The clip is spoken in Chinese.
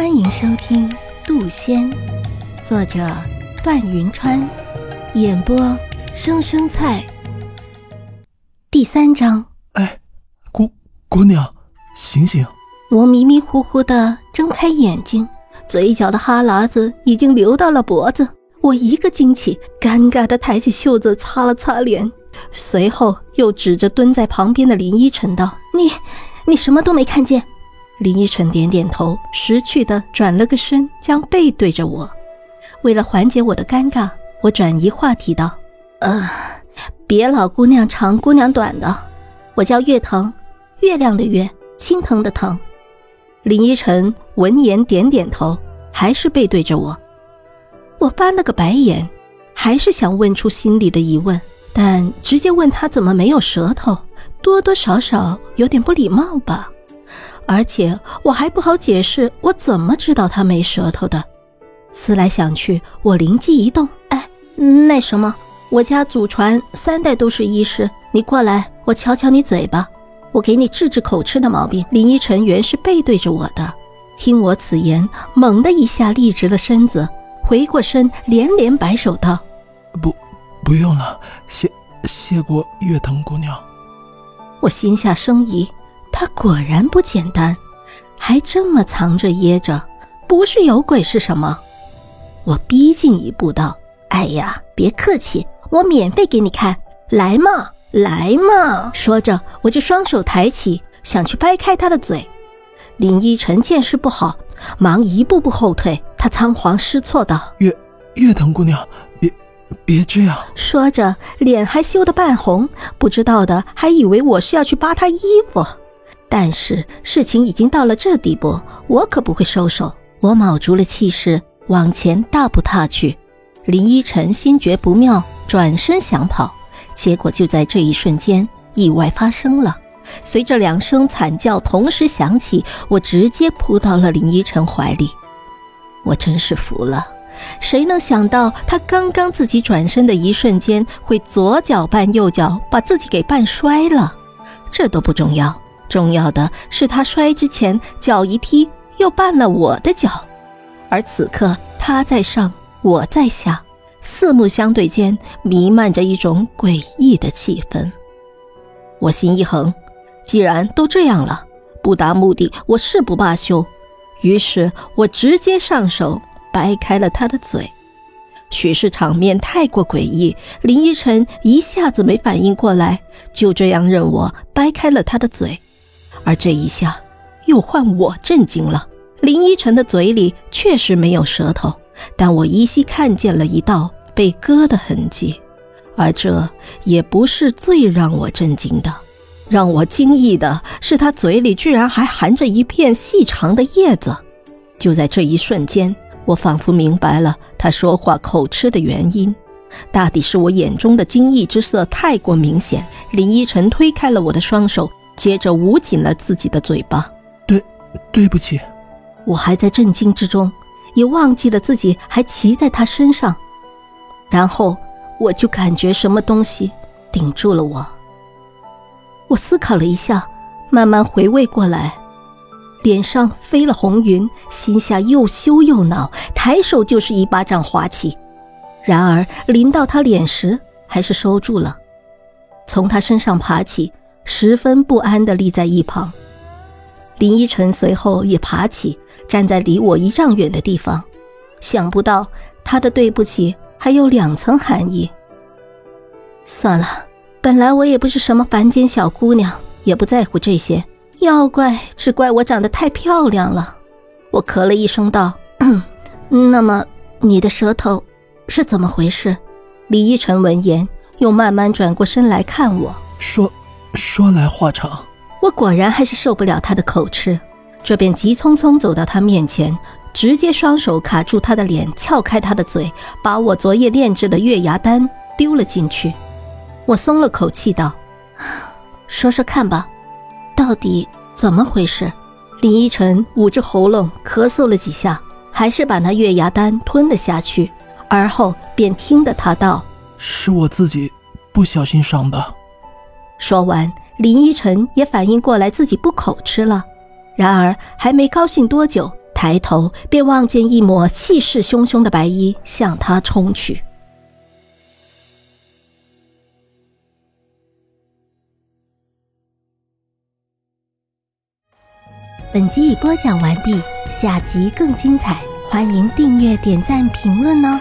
欢迎收听《杜仙》，作者段云川，演播生生菜。第三章。哎，姑姑娘，醒醒！我迷迷糊糊的睁开眼睛，嘴角的哈喇子已经流到了脖子。我一个惊起，尴尬的抬起袖子擦了擦脸，随后又指着蹲在旁边的林依晨道：“你，你什么都没看见？”林依晨点点头，识趣的转了个身，将背对着我。为了缓解我的尴尬，我转移话题道：“呃，别老姑娘长，姑娘短的。我叫月藤，月亮的月，青藤的藤。”林依晨闻言点点头，还是背对着我。我翻了个白眼，还是想问出心里的疑问，但直接问他怎么没有舌头，多多少少有点不礼貌吧。而且我还不好解释，我怎么知道他没舌头的？思来想去，我灵机一动，哎，那什么，我家祖传三代都是医师，你过来，我瞧瞧你嘴巴，我给你治治口吃的毛病。林依晨原是背对着我的，听我此言，猛地一下立直了身子，回过身，连连摆手道：“不，不用了，谢谢过月藤姑娘。”我心下生疑。他果然不简单，还这么藏着掖着，不是有鬼是什么？我逼近一步道：“哎呀，别客气，我免费给你看，来嘛，来嘛！”说着，我就双手抬起，想去掰开他的嘴。林依晨见势不好，忙一步步后退。他仓皇失措道：“月月藤姑娘，别别这样！”说着，脸还羞得半红，不知道的还以为我是要去扒他衣服。但是事情已经到了这地步，我可不会收手。我卯足了气势往前大步踏去。林依晨心觉不妙，转身想跑，结果就在这一瞬间，意外发生了。随着两声惨叫同时响起，我直接扑到了林依晨怀里。我真是服了，谁能想到他刚刚自己转身的一瞬间，会左脚绊右脚，把自己给绊摔了？这都不重要。重要的是，他摔之前脚一踢，又绊了我的脚，而此刻他在上，我在下，四目相对间弥漫着一种诡异的气氛。我心一横，既然都这样了，不达目的我誓不罢休。于是我直接上手掰开了他的嘴。许是场面太过诡异，林依晨一下子没反应过来，就这样任我掰开了他的嘴。而这一下，又换我震惊了。林依晨的嘴里确实没有舌头，但我依稀看见了一道被割的痕迹。而这也不是最让我震惊的，让我惊异的是，他嘴里居然还含着一片细长的叶子。就在这一瞬间，我仿佛明白了他说话口吃的原因，大抵是我眼中的惊异之色太过明显。林依晨推开了我的双手。接着捂紧了自己的嘴巴，对，对不起。我还在震惊之中，也忘记了自己还骑在他身上，然后我就感觉什么东西顶住了我。我思考了一下，慢慢回味过来，脸上飞了红云，心下又羞又恼，抬手就是一巴掌划起。然而临到他脸时，还是收住了，从他身上爬起。十分不安地立在一旁，林依晨随后也爬起，站在离我一丈远的地方。想不到他的对不起还有两层含义。算了，本来我也不是什么凡间小姑娘，也不在乎这些。要怪只怪我长得太漂亮了。我咳了一声道：“那么你的舌头是怎么回事？”李依晨闻言，又慢慢转过身来看我。说来话长，我果然还是受不了他的口吃，这便急匆匆走到他面前，直接双手卡住他的脸，撬开他的嘴，把我昨夜炼制的月牙丹丢了进去。我松了口气道：“说说看吧，到底怎么回事？”林依晨捂着喉咙咳嗽了几下，还是把那月牙丹吞了下去，而后便听得他道：“是我自己不小心伤的。”说完，林依晨也反应过来自己不口吃了。然而还没高兴多久，抬头便望见一抹气势汹汹的白衣向他冲去。本集已播讲完毕，下集更精彩，欢迎订阅、点赞、评论哦。